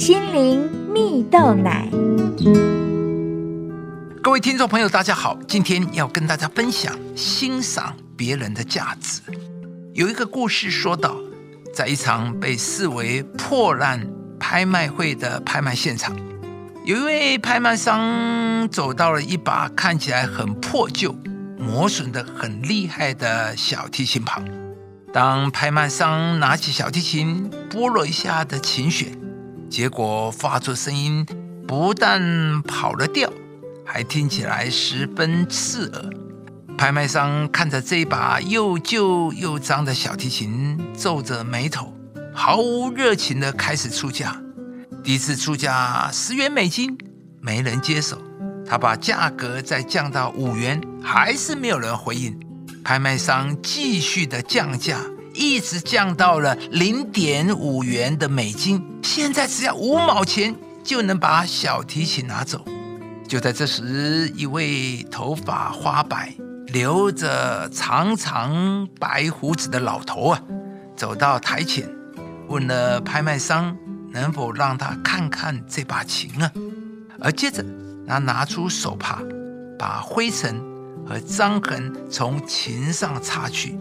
心灵蜜豆奶。各位听众朋友，大家好，今天要跟大家分享欣赏别人的价值。有一个故事说到，在一场被视为破烂拍卖会的拍卖现场，有一位拍卖商走到了一把看起来很破旧、磨损的很厉害的小提琴旁。当拍卖商拿起小提琴拨了一下的琴弦，结果发出声音，不但跑了调，还听起来十分刺耳。拍卖商看着这把又旧又脏的小提琴，皱着眉头，毫无热情地开始出价。第一次出价十元美金，没人接手。他把价格再降到五元，还是没有人回应。拍卖商继续的降价，一直降到了零点五元的美金。现在只要五毛钱就能把小提琴拿走。就在这时，一位头发花白、留着长长白胡子的老头啊，走到台前，问了拍卖商能否让他看看这把琴啊。而接着，他拿出手帕，把灰尘。和脏痕从琴上擦去，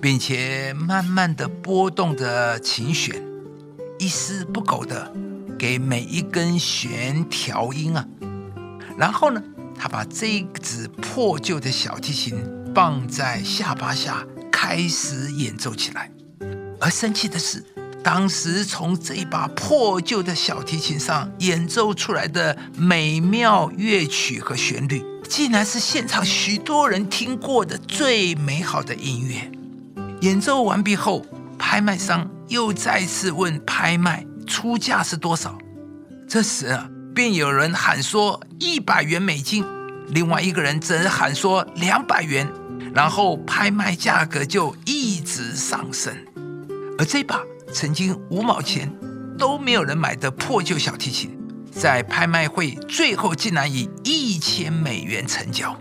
并且慢慢的拨动着琴弦，一丝不苟的给每一根弦调音啊。然后呢，他把这只破旧的小提琴放在下巴下，开始演奏起来。而生气的是，当时从这把破旧的小提琴上演奏出来的美妙乐曲和旋律。竟然是现场许多人听过的最美好的音乐。演奏完毕后，拍卖商又再次问拍卖出价是多少。这时啊，便有人喊说一百元美金，另外一个人则喊说两百元，然后拍卖价格就一直上升。而这把曾经五毛钱都没有人买的破旧小提琴。在拍卖会最后竟然以一千美元成交，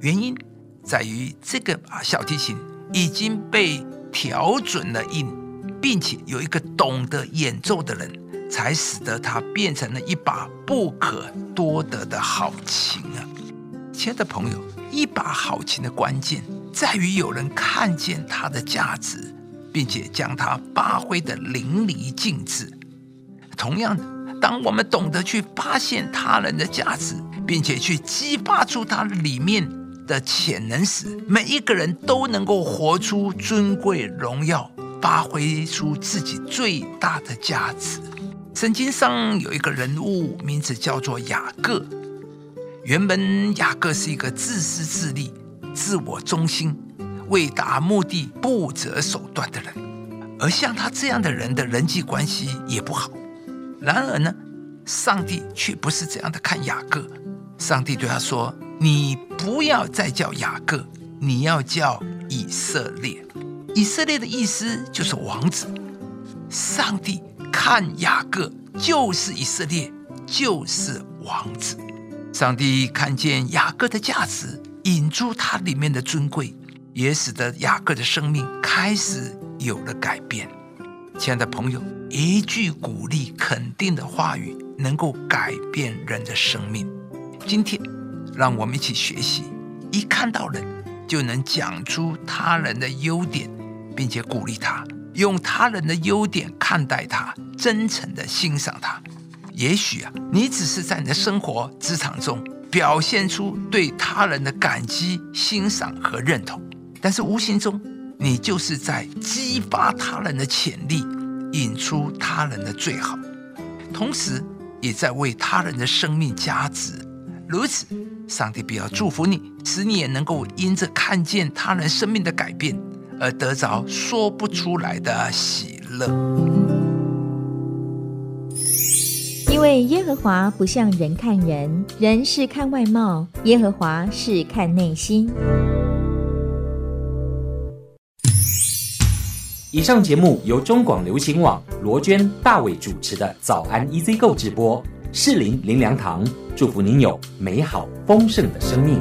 原因在于这个啊小提琴已经被调准了音，并且有一个懂得演奏的人，才使得它变成了一把不可多得的好琴啊！亲爱的朋友，一把好琴的关键在于有人看见它的价值，并且将它发挥的淋漓尽致。同样的。当我们懂得去发现他人的价值，并且去激发出他里面的潜能时，每一个人都能够活出尊贵荣耀，发挥出自己最大的价值。圣经上有一个人物，名字叫做雅各。原本雅各是一个自私自利、自我中心、为达目的不择手段的人，而像他这样的人的人际关系也不好。然而呢，上帝却不是这样的看雅各。上帝对他说：“你不要再叫雅各，你要叫以色列。以色列的意思就是王子。上帝看雅各就是以色列，就是王子。上帝看见雅各的价值，引出他里面的尊贵，也使得雅各的生命开始有了改变。”亲爱的朋友。一句鼓励、肯定的话语，能够改变人的生命。今天，让我们一起学习：一看到人，就能讲出他人的优点，并且鼓励他，用他人的优点看待他，真诚的欣赏他。也许啊，你只是在你的生活、职场中表现出对他人的感激、欣赏和认同，但是无形中，你就是在激发他人的潜力。引出他人的最好，同时也在为他人的生命加值。如此，上帝必要祝福你，使你也能够因着看见他人生命的改变，而得着说不出来的喜乐。因为耶和华不像人看人，人是看外貌，耶和华是看内心。以上节目由中广流行网罗娟、大伟主持的《早安 EZ 购》直播，适林林良堂祝福您有美好丰盛的生命。